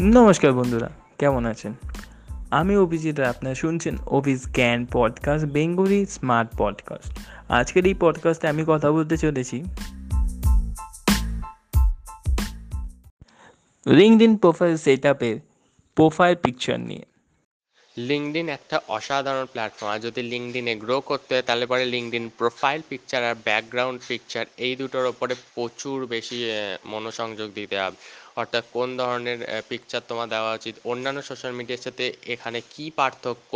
নমস্কার বন্ধুরা, কেমন আছেন? আমি অভিজিৎ আপনারা শুনছেন অফিস জ্ঞান পডকাস্ট বেঙ্গলি স্মার্ট পডকাস্ট আজকের এই পডকাস্টে আমি কথা বলতে চলেছি লিঙ্কড ইন প্রোফাইল সেট আপের প্রোফাইল পিকচার নিয়ে। লিঙ্কডিন একটা অসাধারণ প্ল্যাটফর্ম আর যদি লিঙ্কডিনে গ্রো করতে হয়, তাহলে পরে লিঙ্কডিন প্রোফাইল পিকচার আর ব্যাকগ্রাউন্ড পিকচার এই দুটোর ওপরে প্রচুর বেশি মনোসংযোগ দিতে হবে। অর্থাৎ কোন ধরনের পিকচার তোমার দেওয়া উচিত? অন্যান্য সোশ্যাল মিডিয়ার সাথে এখানে কি পার্থক্য?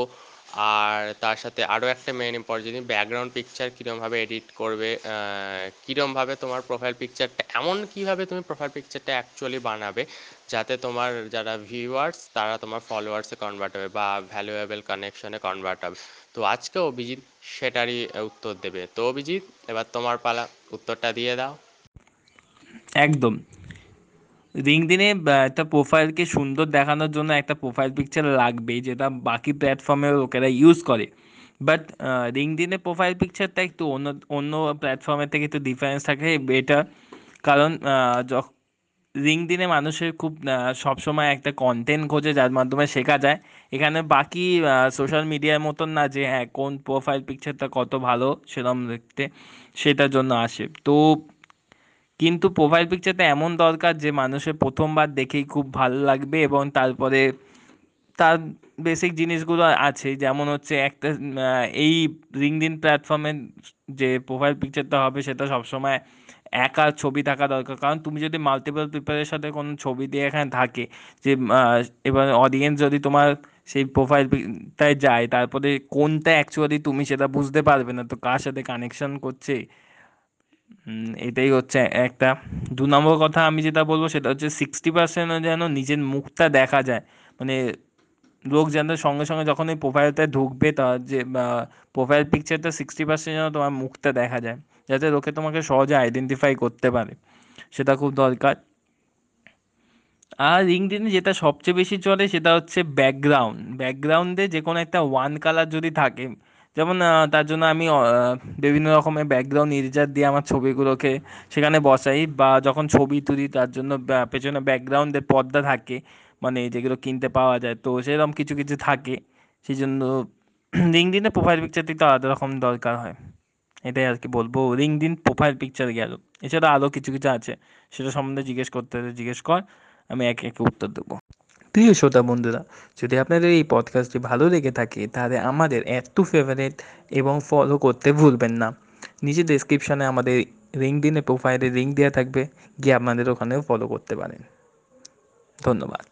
আর তার সাথে আরও একটা মেন ইম্পর্টেন্ট জিনিস ব্যাকগ্রাউন্ড পিকচার কীরমভাবে এডিট করবে কীরমভাবে তোমার প্রোফাইল পিকচারটা এমন কীভাবে তুমি প্রোফাইল পিকচারটা অ্যাকচুয়ালি বানাবে, যাতে তোমার যারা ভিউয়ার্স তারা তোমার ফলোয়ার্সে কনভার্ট হবে বা ভ্যালুয়েবল কানেকশনে কনভার্ট হবে। তো আজকে অভিজিৎ সেটারই উত্তর দেবে। তো অভিজিৎ, এবার তোমার পালা উত্তরটা দিয়ে দাও। একদম। লিঙ্কডিনে একটা প্রোফাইলকে সুন্দর দেখানোর জন্য একটা প্রোফাইল পিকচার লাগবেই, যেটা বাকি প্ল্যাটফর্মে লোকেরা ইউজ করে। বাট লিঙ্কডিনে প্রোফাইল পিকচারটা একটু অন্য অন্য প্ল্যাটফর্মের থেকে একটু ডিফারেন্স থাকে বেটার কারণ লিঙ্কডিনে মানুষের খুব সবসময় একটা কন্টেন্ট খোঁজে, যার মাধ্যমে শেখা যায়। এখানে বাকি সোশ্যাল মিডিয়ার মতন না যে হ্যাঁ কোন প্রোফাইল পিকচারটা কত ভালো সেরকম দেখতে, সেটার জন্য আসে। তো কিন্তু প্রোফাইল পিকচারটা এমন দরকার যে মানুষের প্রথমবার দেখেই খুব ভালো লাগবে এবং তারপরে তার বেসিক জিনিসগুলো আছে। যেমন হচ্ছে একটা এই লিঙ্কডিন প্ল্যাটফর্মে যে প্রোফাইল পিকচারটা হবে সেটা সবসময় একা ছবি থাকা দরকার। কারণ তুমি যদি মাল্টিপল পিপলের সাথে কোনো ছবি দিয়ে এখানে থাকে যে এবার অডিয়েন্স যদি তোমার সেই প্রোফাইলটায় যায়, তারপরে কোনটা অ্যাকচুয়ালি তুমি সেটা বুঝতে পারবে না, তো কার সাথে কানেকশন করছে? এটাই হচ্ছে একটা। দু নম্বর কথা আমি যেটা বলব সেটা হচ্ছে সিক্সটি পার্সেন্ট যেন নিজের মুখটা দেখা যায়। মানে লোক যেন সঙ্গে সঙ্গে যখন এই প্রোফাইলটা ঢুকবে তার যে প্রোফাইল পিকচারটা সিক্সটি পার্সেন্ট যেন তোমার মুখটা দেখা যায়। যাতে লোকে তোমাকে সহজে আইডেন্টিফাই করতে পারে। সেটা খুব দরকার। আর লিঙ্কডইনে যেটা সবচেয়ে বেশি চলে সেটা হচ্ছে ব্যাকগ্রাউন্ড ব্যাকগ্রাউন্ডে যে কোনো একটা ওয়ান কালার যদি থাকে যেমন তার জন্য আমি বিভিন্ন রকমের ব্যাকগ্রাউন্ড ইরেজার দিয়ে আমার ছবিগুলোকে সেখানে বসাই বা যখন ছবি তুলি, তার জন্য পেছনে ব্যাকগ্রাউন্ডের পর্দা থাকে মানে যেগুলো কিনতে পাওয়া যায়, তো সেরকম কিছু কিছু থাকে। সেই জন্য লিঙ্কডইনে প্রোফাইল পিকচারটি তো আলাদা রকম দরকার হয়। এটাই আর কি বলব। লিঙ্কডইন প্রোফাইল পিকচার গেল। এছাড়া আরও কিছু কিছু আছে। সেটা সম্বন্ধে জিজ্ঞেস করতে জিজ্ঞেস কর। আমি একে একে উত্তর দেবো। প্রিয় শ্রোতা বন্ধুরা, যদি আপনাদের এই পডকাস্টটি ভালো লেগে থাকে, তাহলে আমাদের এত ফেভারিট এবং ফলো করতে ভুলবেন না। নিচে ডেসক্রিপশানে আমাদের লিঙ্কডিনের প্রোফাইলে লিঙ্ক দেওয়া থাকবে, গিয়ে আপনাদের ওখানেও ফলো করতে পারেন। ধন্যবাদ।